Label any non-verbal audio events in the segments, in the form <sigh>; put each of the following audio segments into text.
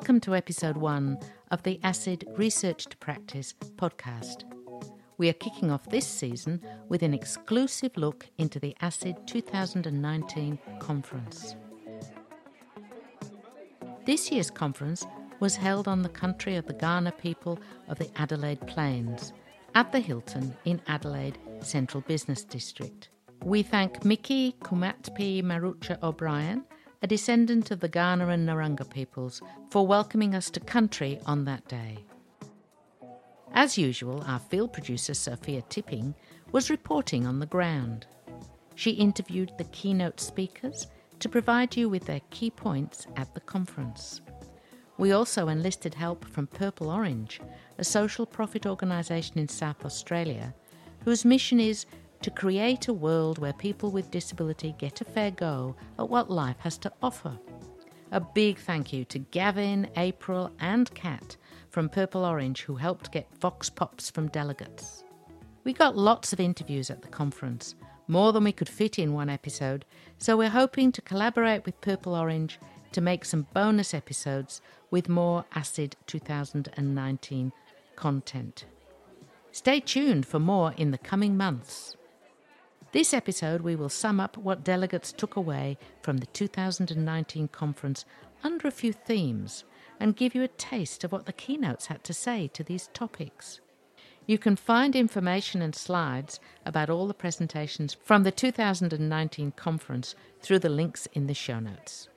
Welcome to episode one of the ASID Research to Practice podcast. We are kicking off this season with an exclusive look into the ASID 2019 conference. This year's conference was held on the country of the Kaurna people of the Adelaide Plains at the Hilton in Adelaide Central Business District. We thank Mickey Kumatpi Marucha O'Brien, a descendant of the Kaurna and Narungga peoples, for welcoming us to country on that day. As usual, our field producer Sophia Tipping was reporting on the ground. She interviewed the keynote speakers to provide you with their key points at the conference. We also enlisted help from Purple Orange, a social profit organisation in South Australia, whose mission is to create a world where people with disability get a fair go at what life has to offer. A big thank you to Gavin, April, and Kat from Purple Orange who helped get Vox Pops from delegates. We got lots of interviews at the conference, more than we could fit in one episode, so we're hoping to collaborate with Purple Orange to make some bonus episodes with more ASID 2019 content. Stay tuned for more in the coming months. This episode, we will sum up what delegates took away from the 2019 conference under a few themes and give you a taste of what the keynotes had to say to these topics. You can find information and slides about all the presentations from the 2019 conference through the links in the show notes.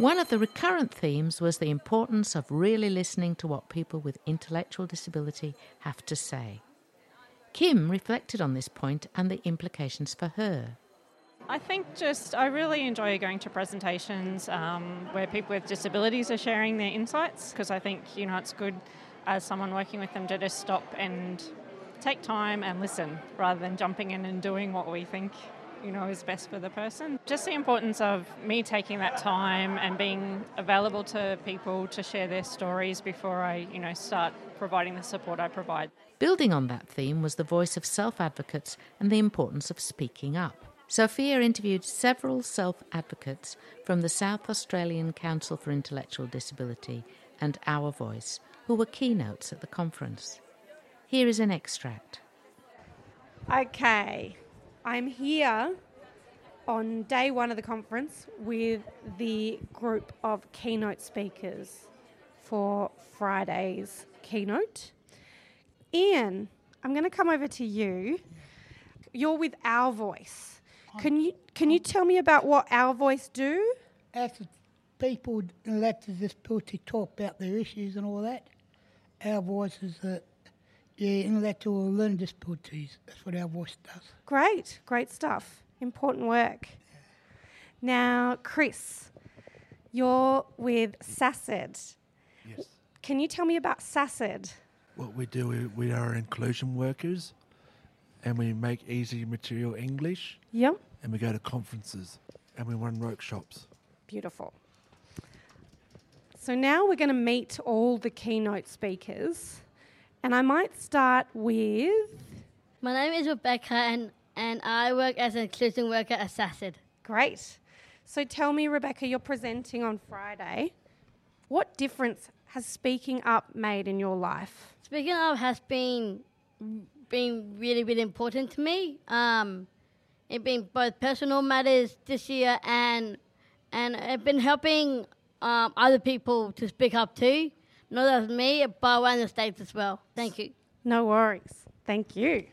One of the recurrent themes was the importance of really listening to what people with intellectual disability have to say. Kim reflected on this point and the implications for her. I think just I really enjoy going to presentations um, where people with disabilities are sharing their insights because I think you know it's good as someone working with them to just stop and take time and listen rather than jumping in and doing what we think you know is best for the person. Just the importance of me taking that time and being available to people to share their stories before I, you know, start providing the support I provide. Building on that theme was the voice of self advocates and the importance of speaking up. Sophia interviewed several self advocates from the South Australian Council for Intellectual Disability and Our Voice, who were keynotes at the conference. Here is an extract. Okay, I'm here on day one of the conference with the group of keynote speakers for Friday's keynote. Ian, I'm going to come over to you. You're with Our Voice. Can you can you tell me about what Our Voice do? As people elected this to talk about their issues and all that, Our Voice is a yeah, intellectual learning disabilities. That's what our voice does. Great, great stuff. Important work. Now, Chris, you're with SACID. Yes. Can you tell me about SACID? What we do, we, we are inclusion workers and we make easy material English Yep. and we go to conferences and we run workshops. Beautiful. So now we're going to meet all the keynote speakers. And I might start with. My name is Rebecca, and, and I work as an inclusion worker at SACID. Great. So tell me, Rebecca, you're presenting on Friday. What difference has speaking up made in your life? Speaking up has been been really, really important to me. Um, it's been both personal matters this year and and it's been helping um, other people to speak up too. Not just me, but around the states as well. Thank you. No worries. Thank you.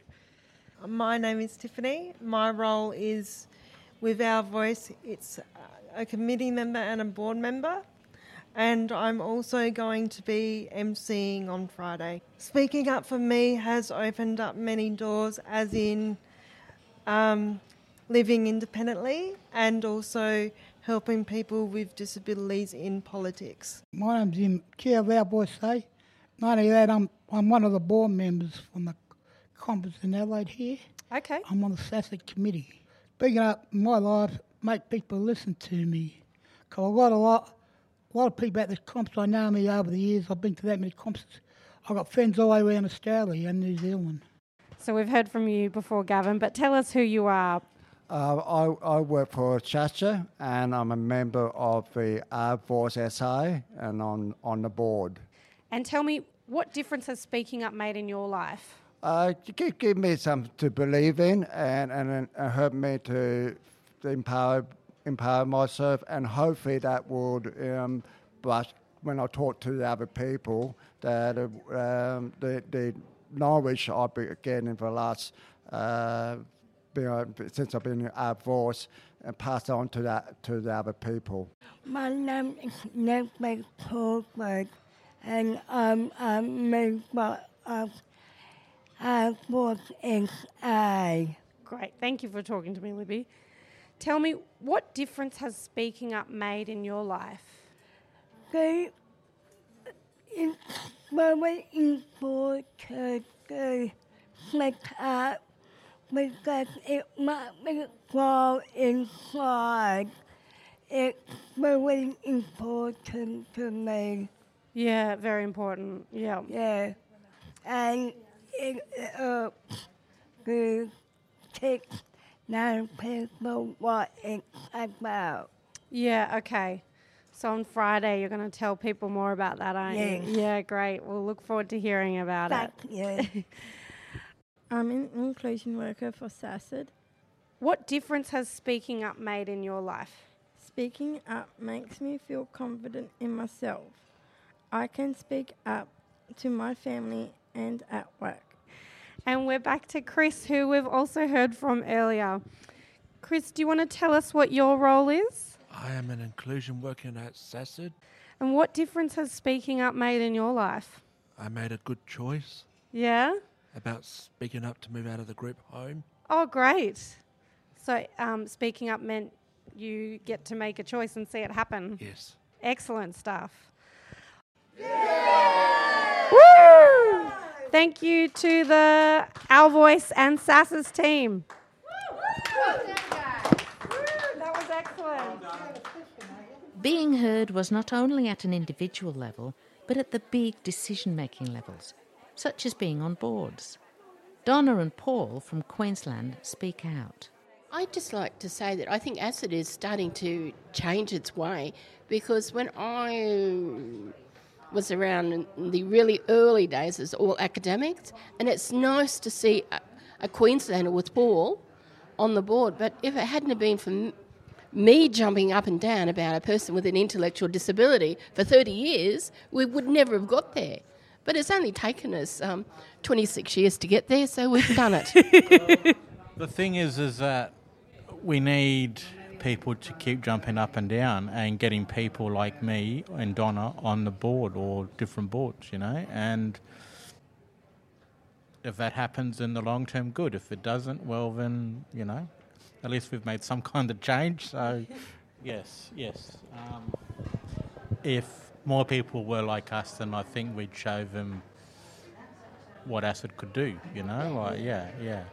My name is Tiffany. My role is with Our Voice. It's a committee member and a board member. And I'm also going to be emceeing on Friday. Speaking up for me has opened up many doors, as in um, living independently and also helping people with disabilities in politics. My name's Jim, chair of Our Voice SA. 98, I'm, I'm one of the board members from the conference in Adelaide here. Okay. I'm on the SACID committee. Speaking up in my life, make people listen to me. Because I've got a lot, a lot of people at this conference I know me over the years. I've been to that many conferences. I've got friends all the way around Australia and New Zealand. So we've heard from you before, Gavin, but tell us who you are. Uh, I, I work for Chacha and I'm a member of the Voice SA and on, on the board. And tell me, what difference has speaking up made in your life? Uh, give, give me something to believe in and, and, and help me to, empower, empower myself and hopefully that would, um, but when I talk to the other people, that um, the, the knowledge I've been getting for the last, uh, been, uh, since I've been in our voice and passed on to that to the other people. My name is Nick Colbert and I'm a member of our voice is I. Great. Thank you for talking to me, Libby. Tell me, what difference has speaking up made in your life? Okay. It's very important to speak up because it might be grow inside. It's very important to me. Yeah, very important. Yeah. Yeah. And it uh, to teach young people what it's about. Yeah, okay. So on Friday, you're going to tell people more about that, aren't Yes. you? Yeah, great. We'll look forward to hearing about Thank it. you. <laughs> I'm an inclusion worker for SACID. What difference has speaking up made in your life? Speaking up makes me feel confident in myself. I can speak up to my family and at work. And we're back to Chris, who we've also heard from earlier. Chris, do you want to tell us what your role is? I am an inclusion worker at SACID. And what difference has speaking up made in your life? I made a good choice Yeah? About speaking up to move out of the group home. Oh, great. So um, speaking up meant you get to make a choice and see it happen. Yes. Excellent stuff. Yeah! Woo! Thank you to the Our Voice and SACID team. That was excellent. Being heard was not only at an individual level, but at the big decision making levels, such as being on boards. Donna and Paul from Queensland speak out. I'd just like to say that I think ASID is starting to change its way because when I was around in the really early days, it's all academics, and it's nice to see a, a Queenslander with Paul on the board. But if it hadn't have been for me jumping up and down about a person with an intellectual disability for 30 years, we would never have got there. But it's only taken us um, 26 years to get there, so we've done it. <laughs> The thing is, is that we need people to keep jumping up and down and getting people like me and Donna on the board or different boards, you know. And if that happens in the long term, good. If it doesn't, well, then you know, at least we've made some <laughs> kind of change. So, <laughs> yes, yes. Um, if more people were like us, then I think we'd show them what ASID could do. You know, like yeah, yeah.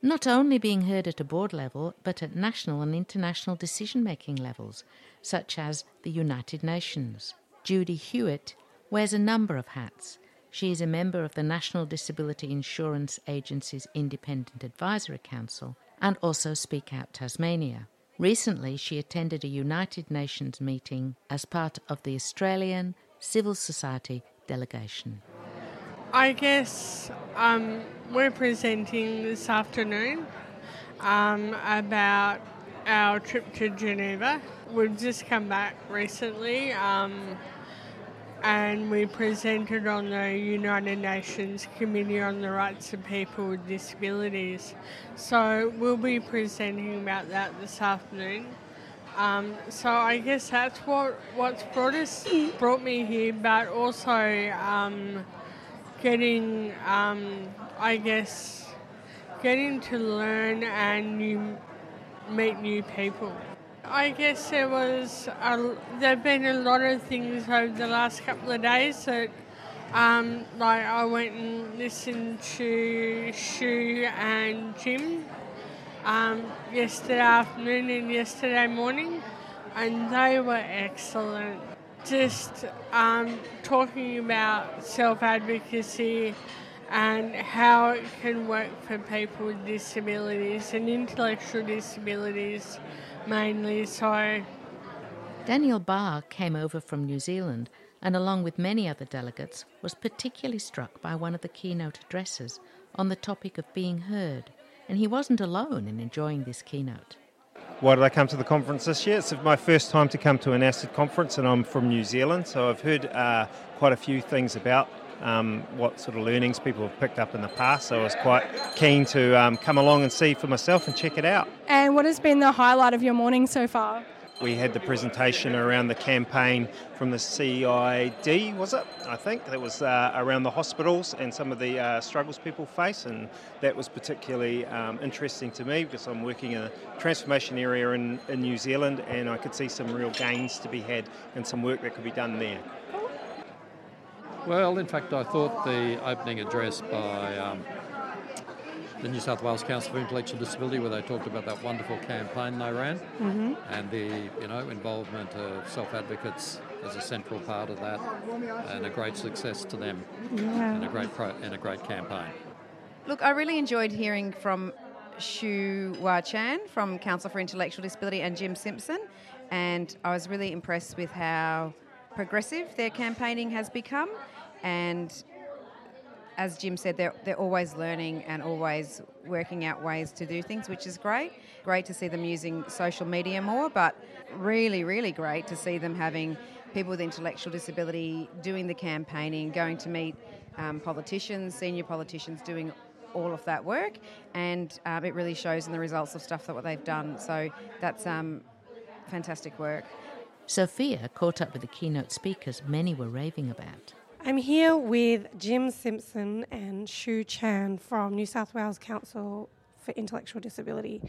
Not only being heard at a board level, but at national and international decision making levels, such as the United Nations. Judy Hewitt wears a number of hats. She is a member of the National Disability Insurance Agency's Independent Advisory Council and also Speak Out Tasmania. Recently, she attended a United Nations meeting as part of the Australian Civil Society delegation. I guess um, we're presenting this afternoon um, about our trip to Geneva. We've just come back recently um, and we presented on the United Nations Committee on the Rights of People with Disabilities. So we'll be presenting about that this afternoon. Um, so I guess that's what what's brought us brought me here, but also um, getting, um, I guess, getting to learn and new, meet new people. I guess there was a, there've been a lot of things over the last couple of days that, um, like I went and listened to Shu and Jim um, yesterday afternoon and yesterday morning, and they were excellent. Just um, talking about self advocacy and how it can work for people with disabilities and intellectual disabilities mainly. So, Daniel Barr came over from New Zealand and, along with many other delegates, was particularly struck by one of the keynote addresses on the topic of being heard. And he wasn't alone in enjoying this keynote. Why did I come to the conference this year? It's my first time to come to an ASID conference, and I'm from New Zealand, so I've heard uh, quite a few things about um, what sort of learnings people have picked up in the past. So I was quite keen to um, come along and see for myself and check it out. And what has been the highlight of your morning so far? We had the presentation around the campaign from the CID, was it? I think that was uh, around the hospitals and some of the uh, struggles people face, and that was particularly um, interesting to me because I'm working in a transformation area in, in New Zealand, and I could see some real gains to be had and some work that could be done there. Well, in fact, I thought the opening address by um, the New South Wales Council for Intellectual Disability, where they talked about that wonderful campaign they ran, Mhm. and the you know involvement of self advocates as a central part of that, and a great success to them, Yeah. and a great pro- and a great campaign. Look, I really enjoyed hearing from Shu Hua Chan from Council for Intellectual Disability and Jim Simpson, and I was really impressed with how progressive their campaigning has become. And as Jim said, they're, they're always learning and always working out ways to do things, which is great. Great to see them using social media more, but really, really great to see them having people with intellectual disability doing the campaigning, going to meet um, politicians, senior politicians doing all of that work, and um, it really shows in the results of stuff that what they've done. So that's um, fantastic work. Sophia caught up with the keynote speakers many were raving about. I'm here with Jim Simpson and Shu Chan from New South Wales Council for Intellectual Disability.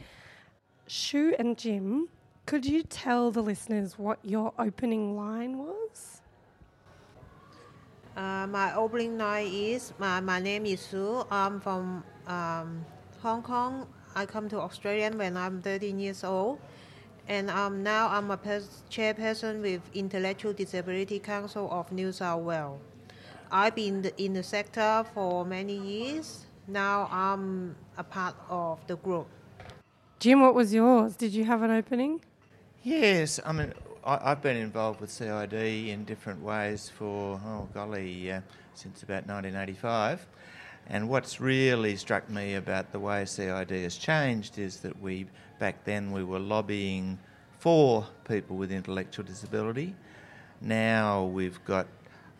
Shu and Jim, could you tell the listeners what your opening line was? Uh, my opening line is my, my name is Sue. I'm from um, Hong Kong. I come to Australia when I'm 13 years old, and um, now I'm a pers- chairperson with Intellectual Disability Council of New South Wales. I've been the- in the sector for many years. Now I'm a part of the group. Jim, what was yours? Did you have an opening? Yes, I mean, I, I've been involved with CID in different ways for, oh golly, uh, since about 1985. And what's really struck me about the way CID has changed is that we, back then, we were lobbying for people with intellectual disability. Now we've got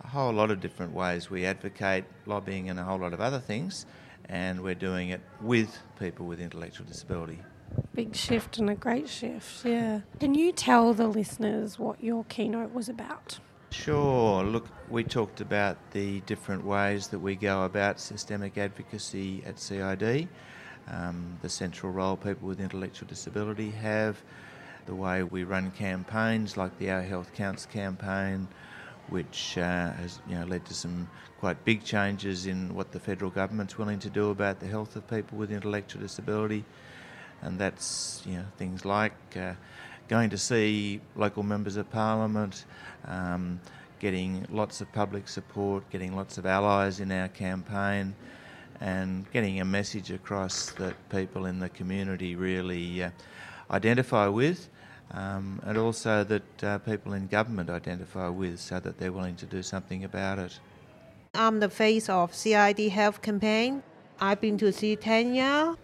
a whole lot of different ways we advocate lobbying and a whole lot of other things, and we're doing it with people with intellectual disability. Big shift and a great shift, yeah. Can you tell the listeners what your keynote was about? Sure. Look, we talked about the different ways that we go about systemic advocacy at CID, um, the central role people with intellectual disability have, the way we run campaigns like the Our Health Counts campaign, which uh, has you know, led to some quite big changes in what the federal government's willing to do about the health of people with intellectual disability. And that's you know, things like uh, going to see local members of parliament, um, getting lots of public support, getting lots of allies in our campaign, and getting a message across that people in the community really uh, identify with, um, and also that uh, people in government identify with, so that they're willing to do something about it. I'm the face of CID Health Campaign. I've been to see Tanya.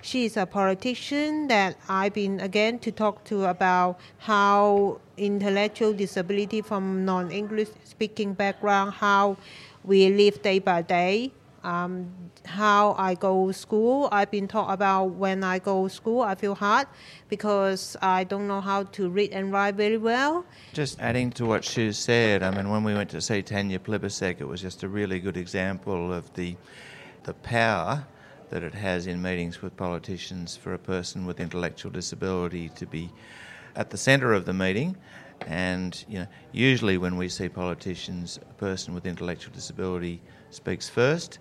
She's a politician that I've been again to talk to about how intellectual disability from non-English speaking background, how we live day by day, um, how I go school. I've been taught about when I go school, I feel hard because I don't know how to read and write very well. Just adding to what Shu said, I mean, when we went to see Tanya Plibersek, it was just a really good example of the the power that it has in meetings with politicians for a person with intellectual disability to be at the centre of the meeting. And you know, usually when we see politicians, a person with intellectual disability speaks first,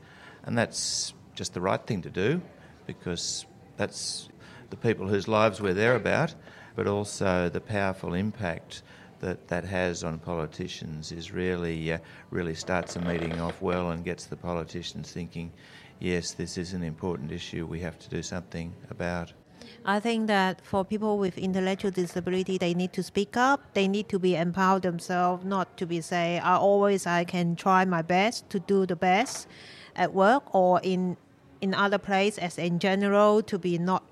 and that's just the right thing to do because that's the people whose lives we're there about, but also the powerful impact that that has on politicians is really uh, really starts a meeting off well and gets the politicians thinking, yes, this is an important issue. We have to do something about. I think that for people with intellectual disability, they need to speak up. They need to be empowered themselves, not to be say, "I always I can try my best to do the best at work or in in other place as in general to be not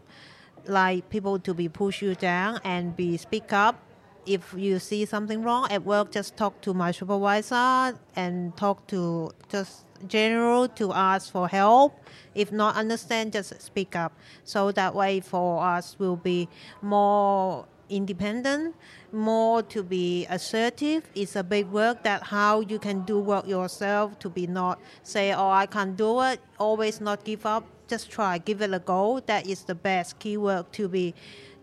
like people to be push you down and be speak up if you see something wrong at work, just talk to my supervisor and talk to just general to ask for help. If not understand, just speak up. So that way for us will be more independent, more to be assertive. It's a big work that how you can do work yourself to be not say, oh, I can't do it, always not give up. Just try, give it a go. That is the best key work to be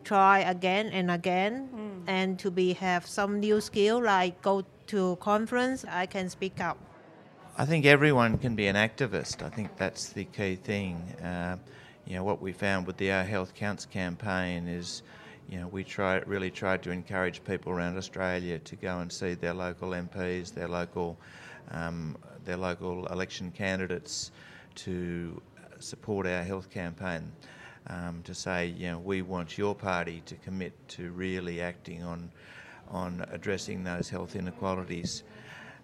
try again and again mm. and to be have some new skill like go to conference i can speak up i think everyone can be an activist i think that's the key thing uh, you know what we found with the our health counts campaign is you know we try really tried to encourage people around australia to go and see their local mps their local um, their local election candidates to support our health campaign um, to say, you know, we want your party to commit to really acting on on addressing those health inequalities,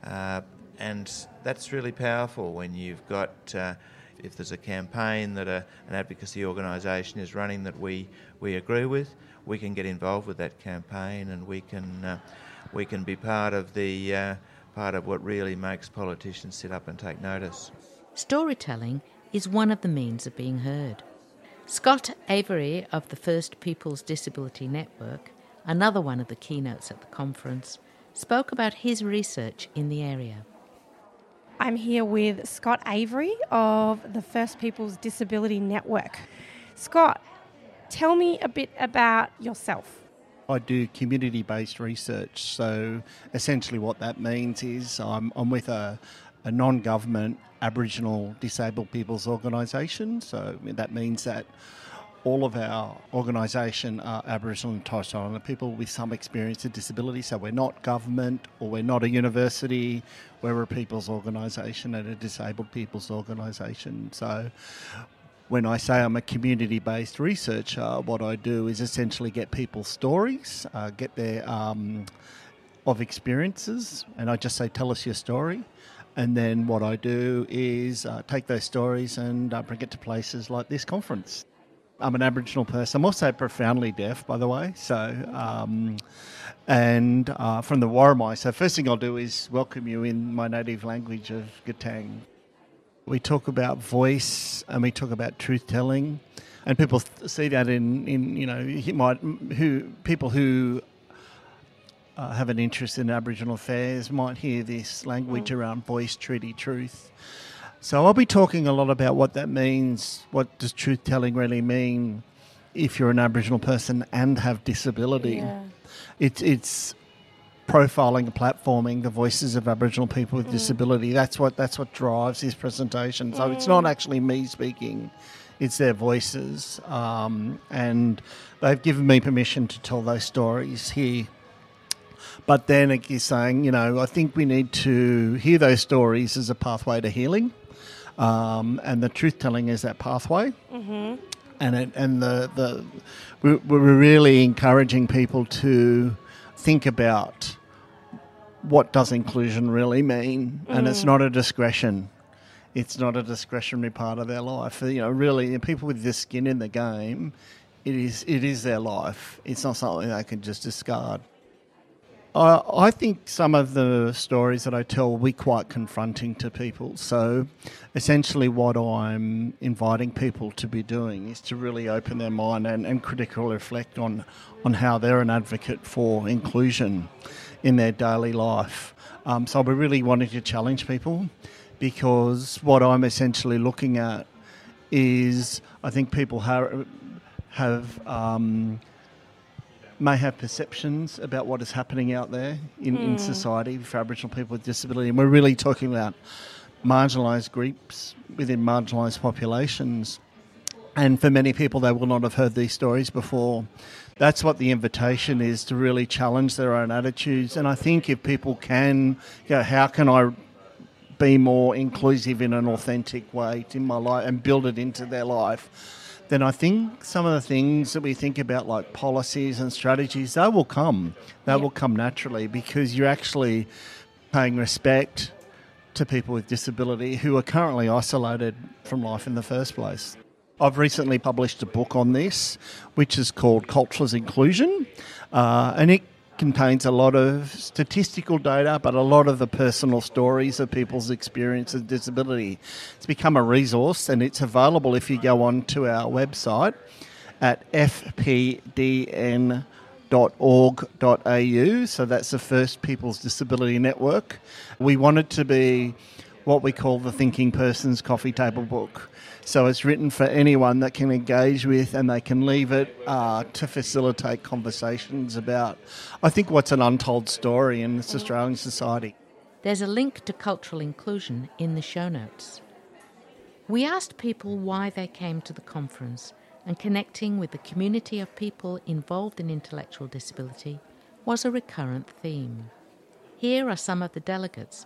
uh, and that's really powerful when you've got. Uh, if there's a campaign that a, an advocacy organisation is running that we, we agree with, we can get involved with that campaign and we can uh, we can be part of the uh, part of what really makes politicians sit up and take notice. Storytelling is one of the means of being heard. Scott Avery of the First Peoples Disability Network, another one of the keynotes at the conference, spoke about his research in the area. I'm here with Scott Avery of the First Peoples Disability Network. Scott, tell me a bit about yourself. I do community based research. So essentially, what that means is I'm, I'm with a, a non government Aboriginal disabled people's organisation. So that means that all of our organisation are Aboriginal and Torres Strait Islander people with some experience of disability. So we're not government or we're not a university. We're a people's organisation and a disabled people's organisation. So when I say I'm a community based researcher, what I do is essentially get people's stories, uh, get their um, of experiences, and I just say, tell us your story. And then what I do is uh, take those stories and uh, bring it to places like this conference. I'm an Aboriginal person. I'm also profoundly deaf, by the way. So, um, and uh, from the Worimi. So, first thing I'll do is welcome you in my native language of Gathang. We talk about voice and we talk about truth telling, and people see that in, in you know, might, who people who uh, have an interest in Aboriginal affairs might hear this language mm. around voice, treaty, truth. So I'll be talking a lot about what that means. What does truth telling really mean if you're an Aboriginal person and have disability? Yeah. It's it's profiling and platforming the voices of Aboriginal people with mm. disability. That's what that's what drives this presentation. So mm. it's not actually me speaking; it's their voices, um, and they've given me permission to tell those stories here but then he's saying, you know, I think we need to hear those stories as a pathway to healing. Um, and the truth telling is that pathway. Mm-hmm. And it, and the, the we're, we're really encouraging people to think about what does inclusion really mean, mm. and it's mm. not a discretion. It's not a discretionary part of their life. You know, really, people with this skin in the game, it is it is their life. It's not something they can just discard. Uh, I think some of the stories that I tell will be quite confronting to people. So, essentially, what I'm inviting people to be doing is to really open their mind and, and critically reflect on, on how they're an advocate for inclusion in their daily life. Um, so, I'll be really wanting to challenge people because what I'm essentially looking at is I think people have, have um, may have perceptions about what is happening out there in, mm. in hmm. society for Aboriginal people with disability. And we're really talking about marginalised groups within marginalised populations. And for many people, they will not have heard these stories before. That's what the invitation is to really challenge their own attitudes. And I think if people can go, how can I be more inclusive in an authentic way in my life and build it into their life, then I think some of the things that we think about, like policies and strategies, they will come. They will come naturally because you're actually paying respect to people with disability who are currently isolated from life in the first place. I've recently published a book on this, which is called Culture is Inclusion, uh, and it contains a lot of statistical data, but a lot of the personal stories of people's experience of disability. It's become a resource, and it's available if you go on to our website at fpdn.org.au. So that's the First People's Disability Network. We want it to be what we call the thinking person's coffee table book. So it's written for anyone that can engage with and they can leave it uh, to facilitate conversations about, I think, what's an untold story in this Australian society. There's a link to cultural inclusion in the show notes. We asked people why they came to the conference, and connecting with the community of people involved in intellectual disability was a recurrent theme. Here are some of the delegates'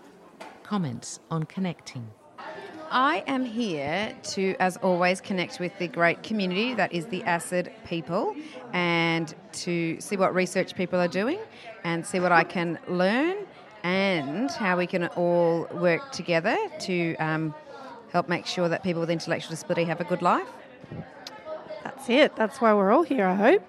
comments on connecting. I am here to, as always, connect with the great community that is the ASID people and to see what research people are doing and see what I can learn and how we can all work together to um, help make sure that people with intellectual disability have a good life. That's it. That's why we're all here, I hope.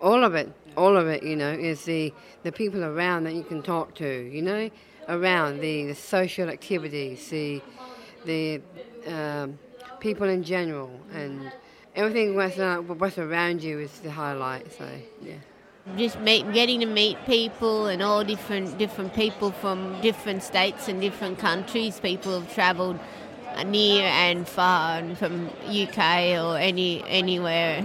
All of it, all of it, you know, is the, the people around that you can talk to, you know, around the, the social activities, the, the um, people in general, and everything what's, uh, what's around you is the highlight, so yeah just meet, getting to meet people and all different different people from different states and different countries. People have travelled near and far, and from UK or any anywhere.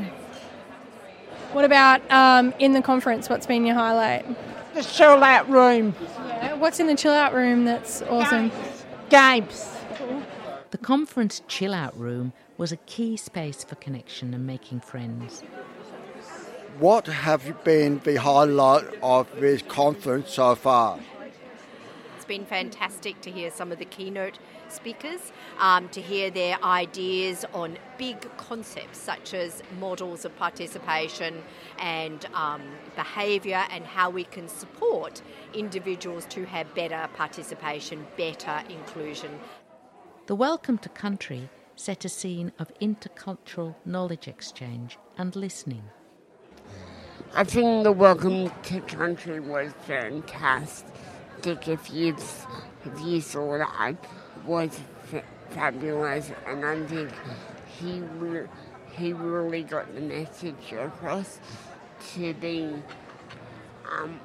What about um, in the conference? What's been your highlight? The chill out room. Yeah. What's in the chill out room that's awesome? Games. The conference chill out room was a key space for connection and making friends. What have been the highlight of this conference so far? It's been fantastic to hear some of the keynote speakers, um, to hear their ideas on big concepts such as models of participation and um, behaviour and how we can support individuals to have better participation, better inclusion. The Welcome to Country set a scene of intercultural knowledge exchange and listening. I think the Welcome to Country was fantastic. If you if you saw that, was f- fabulous, and I think he re- he really got the message across to be um,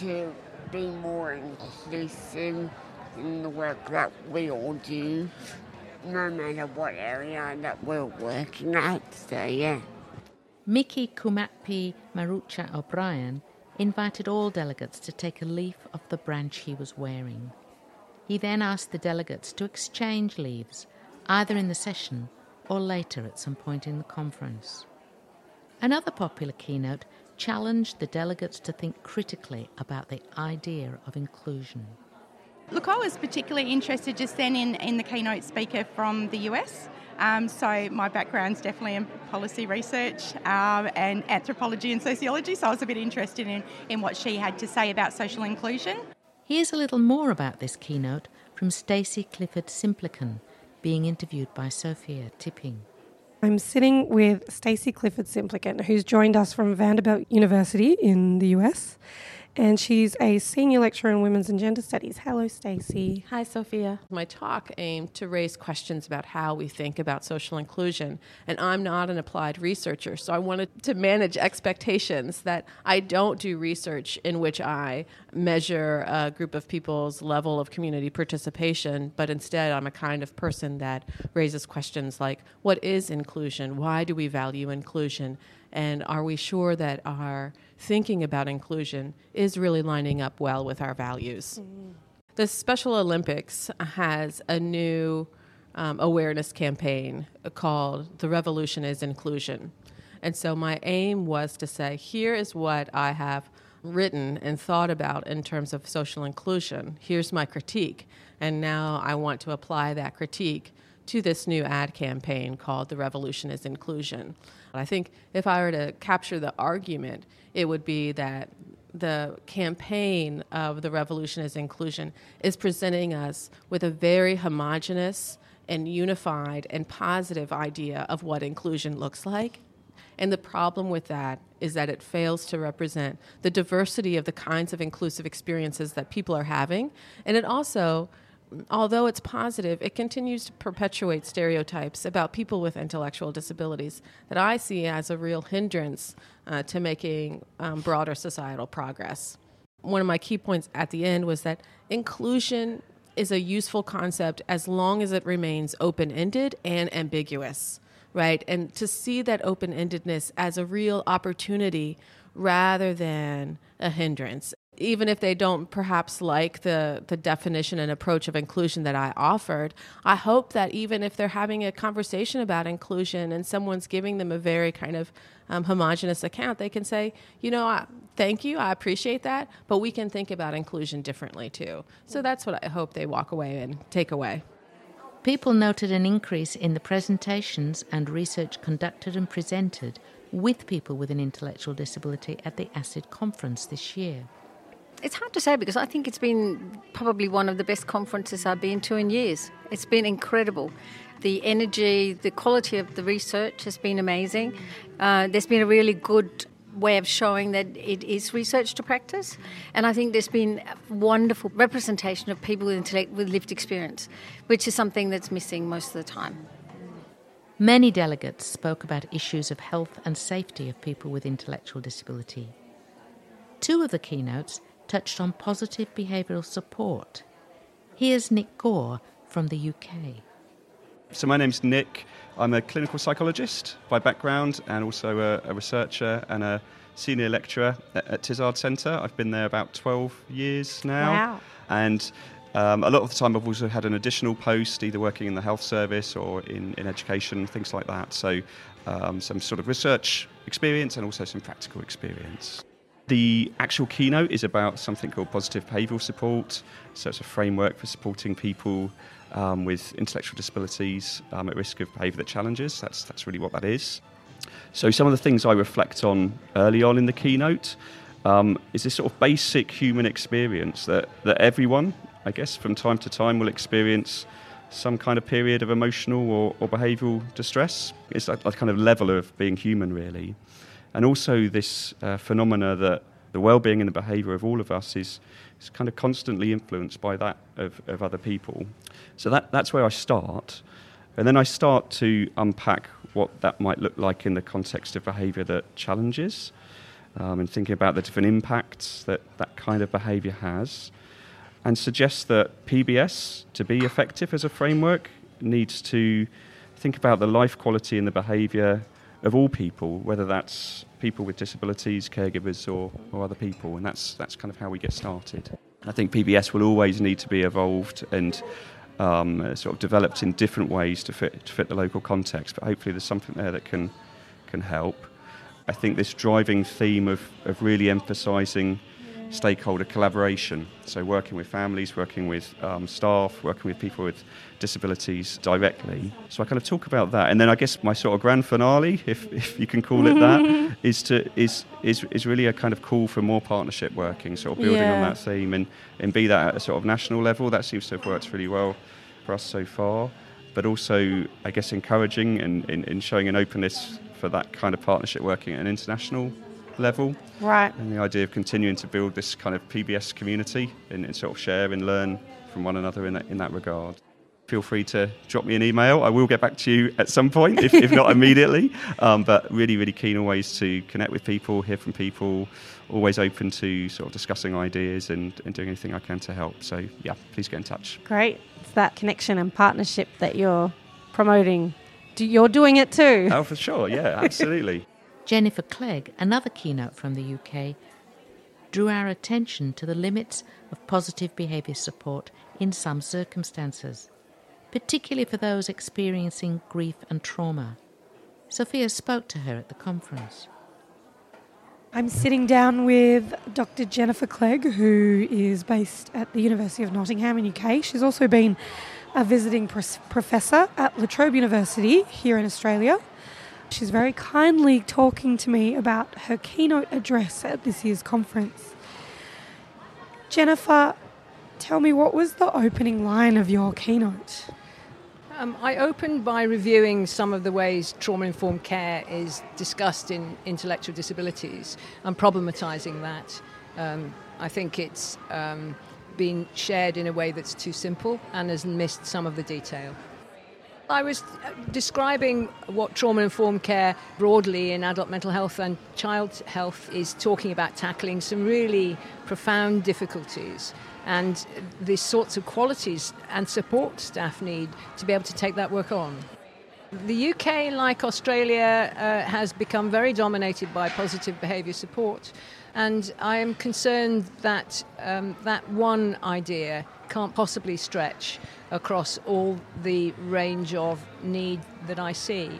to be more inclusive in the work that we all do, no matter what area that we're working at. So yeah. Mickey Kumatpi Marucha O'Brien invited all delegates to take a leaf of the branch he was wearing. He then asked the delegates to exchange leaves, either in the session or later at some point in the conference. Another popular keynote challenged the delegates to think critically about the idea of inclusion. Look, I was particularly interested just then in, in the keynote speaker from the US. Um, so my background's definitely in policy research um, and anthropology and sociology, so I was a bit interested in, in what she had to say about social inclusion. Here's a little more about this keynote from Stacey Clifford Simplican, being interviewed by Sophia Tipping. I'm sitting with Stacey Clifford Simplican, who's joined us from Vanderbilt University in the US and she's a senior lecturer in women's and gender studies. Hello, Stacey. Hi, Sophia. My talk aimed to raise questions about how we think about social inclusion, and I'm not an applied researcher, so I wanted to manage expectations that I don't do research in which I measure a group of people's level of community participation, but instead I'm a kind of person that raises questions like what is inclusion? Why do we value inclusion? And are we sure that our thinking about inclusion is really lining up well with our values. Mm. The Special Olympics has a new um, awareness campaign called The Revolution is Inclusion. And so my aim was to say, here is what I have written and thought about in terms of social inclusion. Here's my critique. And now I want to apply that critique to this new ad campaign called The Revolution is Inclusion. I think if I were to capture the argument, it would be that the campaign of The Revolution is Inclusion is presenting us with a very homogenous and unified and positive idea of what inclusion looks like. And the problem with that is that it fails to represent the diversity of the kinds of inclusive experiences that people are having. And it also although it's positive, it continues to perpetuate stereotypes about people with intellectual disabilities that I see as a real hindrance uh, to making um, broader societal progress. One of my key points at the end was that inclusion is a useful concept as long as it remains open ended and ambiguous, right? And to see that open endedness as a real opportunity rather than a hindrance even if they don't perhaps like the, the definition and approach of inclusion that I offered, I hope that even if they're having a conversation about inclusion and someone's giving them a very kind of um, homogenous account, they can say, you know, I, thank you, I appreciate that, but we can think about inclusion differently too. So that's what I hope they walk away and take away. People noted an increase in the presentations and research conducted and presented with people with an intellectual disability at the ASID conference this year. It's hard to say because I think it's been probably one of the best conferences I've been to in years. It's been incredible. The energy, the quality of the research has been amazing. Uh, there's been a really good way of showing that it is research to practice. And I think there's been wonderful representation of people with, intellect, with lived experience, which is something that's missing most of the time. Many delegates spoke about issues of health and safety of people with intellectual disability. Two of the keynotes touched on positive behavioural support. Here's Nick Gore from the UK. So, my name's Nick. I'm a clinical psychologist by background and also a, a researcher and a senior lecturer at, at Tizard Centre. I've been there about 12 years now. Wow. And um, a lot of the time, I've also had an additional post, either working in the health service or in, in education, things like that. So, um, some sort of research experience and also some practical experience. The actual keynote is about something called positive behavioural support. So it's a framework for supporting people um, with intellectual disabilities um, at risk of behaviour that challenges. That's, that's really what that is. So some of the things I reflect on early on in the keynote um, is this sort of basic human experience that, that everyone, I guess, from time to time will experience some kind of period of emotional or, or behavioural distress. It's a, a kind of level of being human, really and also this uh, phenomena that the well-being and the behaviour of all of us is, is kind of constantly influenced by that of, of other people. So that, that's where I start. And then I start to unpack what that might look like in the context of behaviour that challenges um, and thinking about the different impacts that that kind of behaviour has and suggest that PBS, to be effective as a framework, needs to think about the life quality and the behaviour of all people, whether that's people with disabilities, caregivers, or, or other people. And that's, that's kind of how we get started. I think PBS will always need to be evolved and um, sort of developed in different ways to fit, to fit the local context, but hopefully there's something there that can, can help. I think this driving theme of, of really emphasising stakeholder collaboration. So, working with families, working with um, staff, working with people with disabilities directly. So, I kind of talk about that. And then I guess my sort of grand finale, if, if you can call it <laughs> that, is, to, is, is, is really a kind of call for more partnership working, sort of building yeah. on that theme and, and be that at a sort of national level. That seems to have worked really well for us so far. But also, I guess, encouraging and, and, and showing an openness for that kind of partnership working at an international level. Right. And the idea of continuing to build this kind of PBS community and, and sort of share and learn from one another in that, in that regard. Feel free to drop me an email. I will get back to you at some point, if, if not <laughs> immediately. Um, but really, really keen always to connect with people, hear from people, always open to sort of discussing ideas and, and doing anything I can to help. So, yeah, please get in touch. Great. It's that connection and partnership that you're promoting. You're doing it too. Oh, for sure. Yeah, absolutely. <laughs> Jennifer Clegg, another keynote from the UK, drew our attention to the limits of positive behaviour support in some circumstances, particularly for those experiencing grief and trauma. Sophia spoke to her at the conference. I'm sitting down with Dr. Jennifer Clegg, who is based at the University of Nottingham in UK. She's also been a visiting pros- professor at La Trobe University here in Australia. She's very kindly talking to me about her keynote address at this year's conference. Jennifer, tell me what was the opening line of your keynote? Um, I opened by reviewing some of the ways trauma informed care is discussed in intellectual disabilities and problematizing that. Um, I think it's um, been shared in a way that's too simple and has missed some of the detail. I was uh, describing what trauma informed care broadly in adult mental health and child health is talking about tackling some really profound difficulties and the sorts of qualities and support staff need to be able to take that work on. The UK, like Australia, uh, has become very dominated by positive behaviour support, and I am concerned that um, that one idea can't possibly stretch across all the range of need that I see.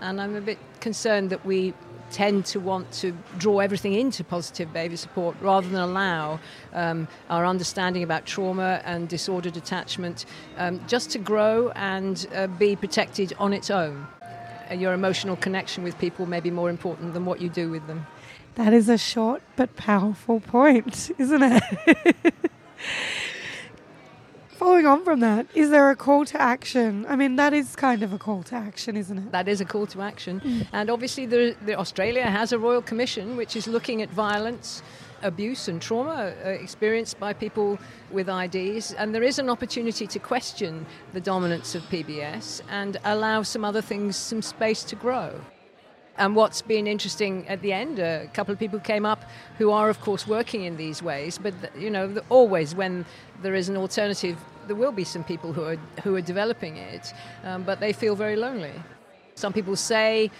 And I'm a bit concerned that we tend to want to draw everything into positive behaviour support rather than allow um, our understanding about trauma and disordered attachment um, just to grow and uh, be protected on its own. Uh, your emotional connection with people may be more important than what you do with them. That is a short but powerful point, isn't it? <laughs> Following on from that, is there a call to action? I mean, that is kind of a call to action, isn't it? That is a call to action. And obviously, the, the Australia has a Royal Commission which is looking at violence, abuse, and trauma uh, experienced by people with IDs. And there is an opportunity to question the dominance of PBS and allow some other things some space to grow. And what's been interesting at the end, a couple of people came up who are, of course, working in these ways. But you know, always when there is an alternative, there will be some people who are who are developing it, um, but they feel very lonely. Some people say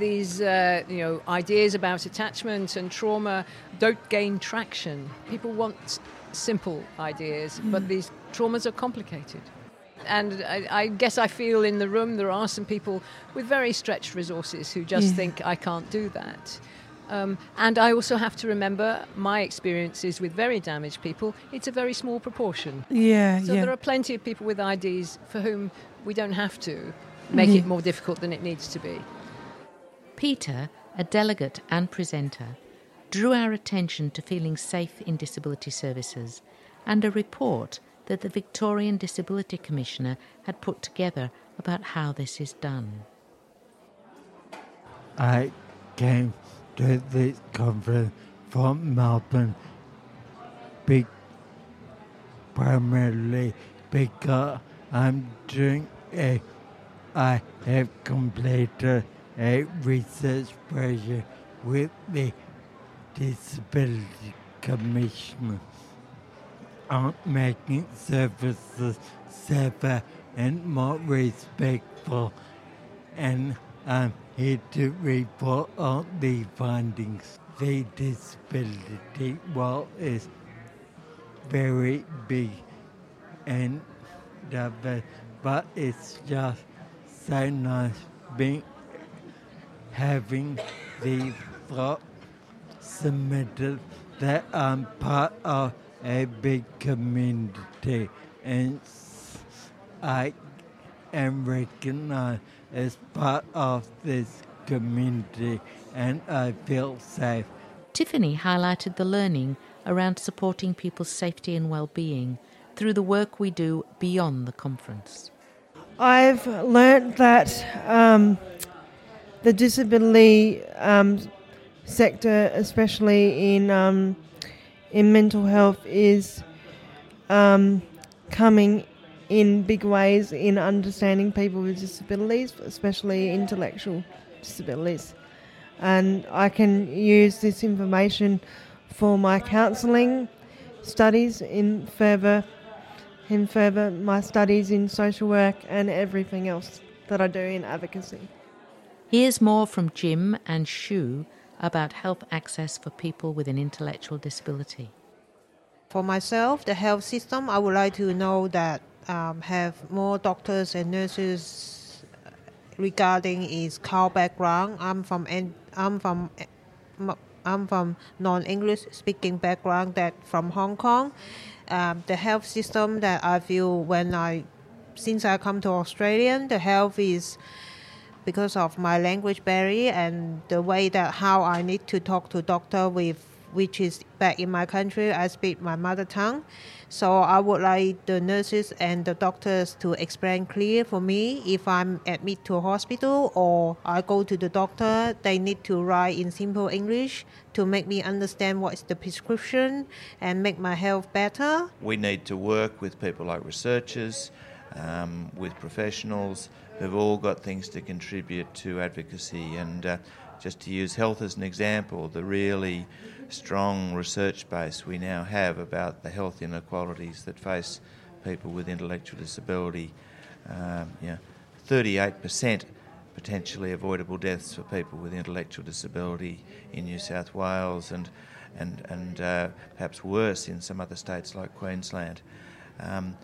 these uh, you know ideas about attachment and trauma don't gain traction. People want simple ideas, mm. but these traumas are complicated. And I, I, guess I feel in the room there are some people with very stretched resources who just yeah. think I can't do that. Um, and I also have to remember my experiences with very damaged people. It's a very small proportion. Yeah, so yeah. there are plenty of people with IDs for whom we don't have to make Mm-hmm. it more difficult than it needs to be. Peter, a delegate and presenter, drew our attention to feeling safe in disability services and a report that the Victorian Disability Commissioner had put together about how this is done. I came to this conference from Melbourne big, primarily because I'm doing a I have completed a research project with the Disability Commissioner on making services safer and more respectful and I'm here to report on the findings. The disability wall is very big and diverse, but it's just so nice being having the thought submitted that I'm part of a big community and I am recognized as part of this community and I feel safe. Tiffany highlighted the learning around supporting people's safety and well-being through the work we do beyond the conference. I've learnt that um, the disability um, sector, especially in um, in mental health, is um, coming in big ways in understanding people with disabilities, especially intellectual disabilities. And I can use this information for my counselling studies in further in further my studies in social work and everything else that I do in advocacy. Here's more from Jim and Shu about health access for people with an intellectual disability. For myself, the health system, I would like to know that um, have more doctors and nurses regarding is CALD background. I'm from I'm from I'm from non-English speaking background that from Hong Kong. Um, the health system that I feel when I since I come to Australia, the health is because of my language barrier and the way that how I need to talk to doctor with which is back in my country I speak my mother tongue. So I would like the nurses and the doctors to explain clear for me if I'm admit to a hospital or I go to the doctor, they need to write in simple English to make me understand what is the prescription and make my health better. We need to work with people like researchers, um, with professionals who've all got things to contribute to advocacy. And uh, just to use health as an example, the really strong research base we now have about the health inequalities that face people with intellectual disability. Um, you know, 38% potentially avoidable deaths for people with intellectual disability in New South Wales and, and, and uh, perhaps worse in some other states like Queensland. Um,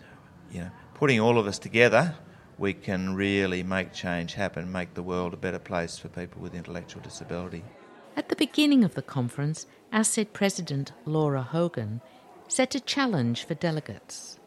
you know, putting all of us together, we can really make change happen, make the world a better place for people with intellectual disability. At the beginning of the conference, ASID President Laura Hogan set a challenge for delegates.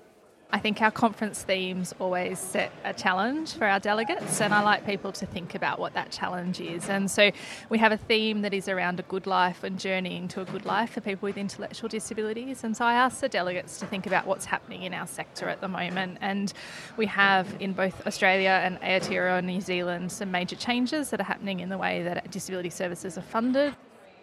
I think our conference themes always set a challenge for our delegates, and I like people to think about what that challenge is. And so we have a theme that is around a good life and journeying to a good life for people with intellectual disabilities. And so I asked the delegates to think about what's happening in our sector at the moment. And we have in both Australia and Aotearoa New Zealand some major changes that are happening in the way that disability services are funded.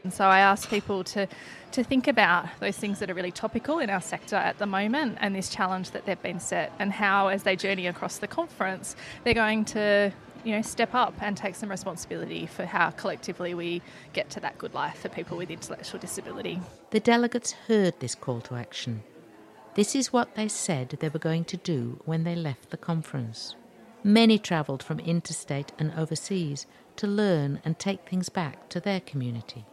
And so I asked people to, to think about those things that are really topical in our sector at the moment and this challenge that they've been set, and how, as they journey across the conference, they're going to you know, step up and take some responsibility for how collectively we get to that good life for people with intellectual disability. The delegates heard this call to action. This is what they said they were going to do when they left the conference. Many travelled from interstate and overseas to learn and take things back to their community.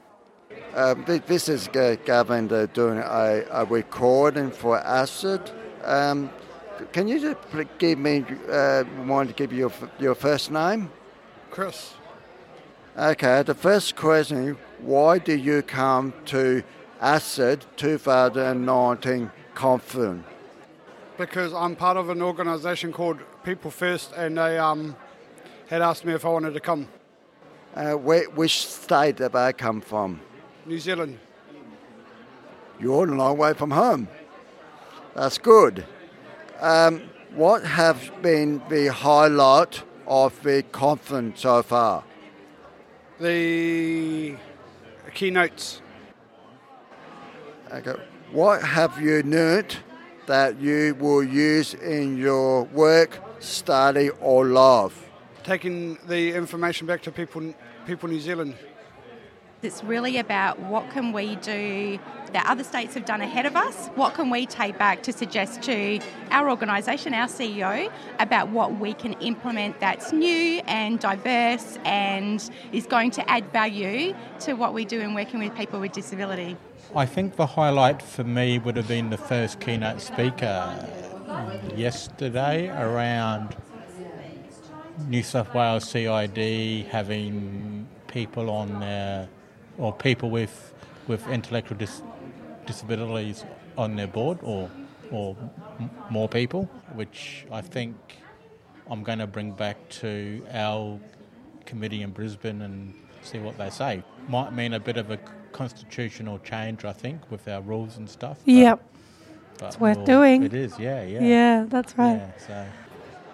Uh, this is uh, Gavin uh, doing a, a, recording for ASID. Um, can you just give me, uh, want to give you your, your first name? Chris. Okay, the first question why did you come to ASID 2019 conference? Because I'm part of an organisation called People First and they um, had asked me if I wanted to come. Uh, where, which state did I come from? New Zealand. You're a long way from home. That's good. Um, what have been the highlight of the conference so far? The keynotes. Okay. What have you learned that you will use in your work, study, or life? Taking the information back to people, people in New Zealand. It's really about what can we do that other states have done ahead of us? What can we take back to suggest to our organisation, our CEO, about what we can implement that's new and diverse and is going to add value to what we do in working with people with disability? I think the highlight for me would have been the first keynote speaker yesterday around New South Wales CID having people on there or people with with intellectual dis- disabilities on their board, or or m- more people, which I think I'm going to bring back to our committee in Brisbane and see what they say. Might mean a bit of a constitutional change, I think, with our rules and stuff. Yep. it's worth we'll, doing. It is, yeah, yeah. Yeah, that's right. Yeah, so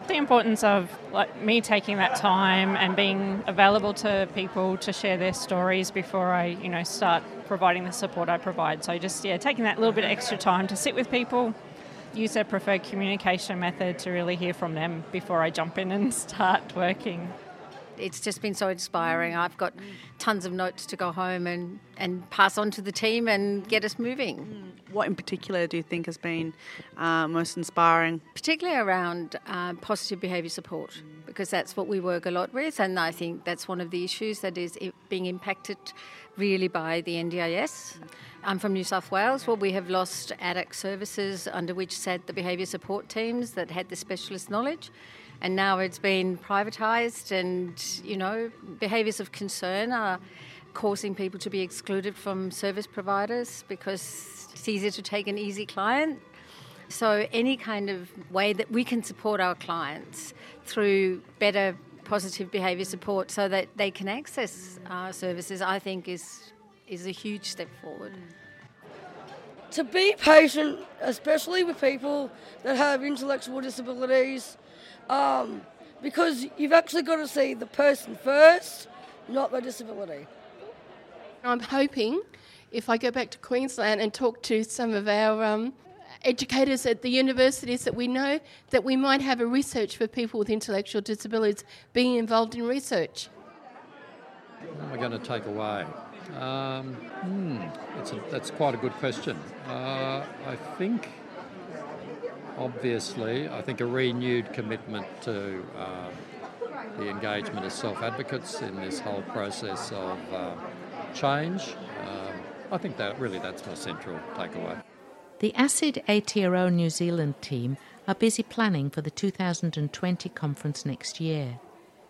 the importance of like me taking that time and being available to people to share their stories before I, you know, start providing the support I provide. So just yeah, taking that little bit of extra time to sit with people, use their preferred communication method to really hear from them before I jump in and <laughs> start working it's just been so inspiring. I've got tons of notes to go home and, and pass on to the team and get us moving. Mm. What in particular do you think has been uh, most inspiring? Particularly around uh, positive behaviour support, because that's what we work a lot with, and I think that's one of the issues that is being impacted really by the NDIS. I'm from New South Wales, where we have lost ADHC services under which sat the behaviour support teams that had the specialist knowledge and now it's been privatised, and you know, behaviours of concern are causing people to be excluded from service providers because it's easier to take an easy client. So, any kind of way that we can support our clients through better positive behaviour support so that they can access our services, I think is, is a huge step forward. To be patient, especially with people that have intellectual disabilities, um, because you've actually got to see the person first, not the disability. I'm hoping if I go back to Queensland and talk to some of our um, educators at the universities that we know, that we might have a research for people with intellectual disabilities being involved in research. What am I going to take away? Um, hmm, that's, a, that's quite a good question. Uh, I think, obviously, I think a renewed commitment to uh, the engagement of self advocates in this whole process of uh, change. Um, I think that really that's my central takeaway. The ASID Aotearoa New Zealand team are busy planning for the 2020 conference next year.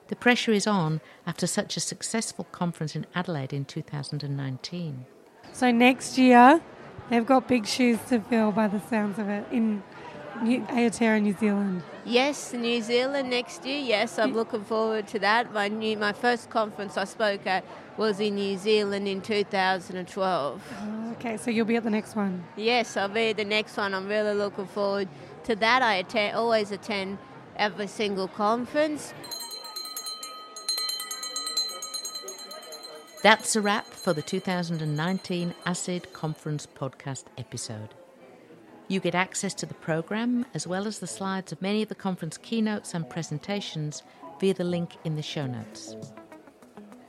The pressure is on after such a successful conference in Adelaide in 2019. So next year, they've got big shoes to fill by the sounds of it in New- Aotearoa, New Zealand. Yes, New Zealand next year. Yes, I'm looking forward to that. My new, my first conference I spoke at was in New Zealand in 2012. Oh, okay, so you'll be at the next one. Yes, I'll be at the next one. I'm really looking forward to that. I attend, always attend every single conference. That's a wrap for the 2019 ASID Conference podcast episode. You get access to the program as well as the slides of many of the conference keynotes and presentations via the link in the show notes.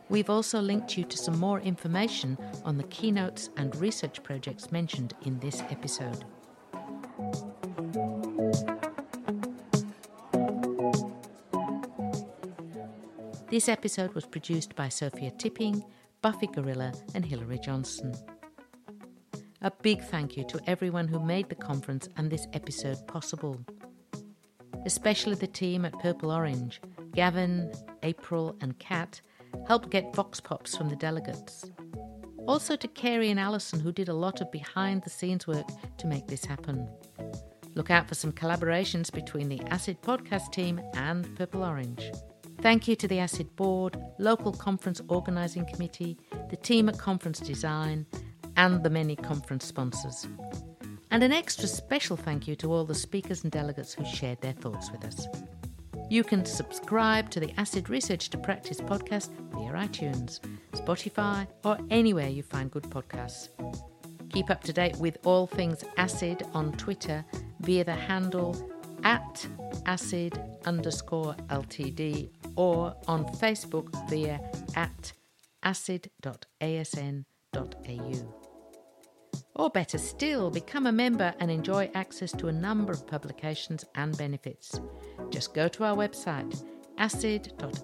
We've also linked you to some more information on the keynotes and research projects mentioned in this episode. This episode was produced by Sophia Tipping, Buffy Gorilla, and Hilary Johnson. A big thank you to everyone who made the conference and this episode possible, especially the team at Purple Orange. Gavin, April, and Kat helped get Vox Pops from the delegates. Also to Carey and Alison, who did a lot of behind the scenes work to make this happen. Look out for some collaborations between the ASID podcast team and Purple Orange. Thank you to the ASID board, local conference organising committee, the team at Conference Design, and the many conference sponsors. And an extra special thank you to all the speakers and delegates who shared their thoughts with us. You can subscribe to the ASID Research to Practice podcast via iTunes, Spotify, or anywhere you find good podcasts. Keep up to date with all things ASID on Twitter via the handle at asid underscore ltd or on Facebook via at asid.asn.au. Or better still, become a member and enjoy access to a number of publications and benefits. Just go to our website asid.asn.au.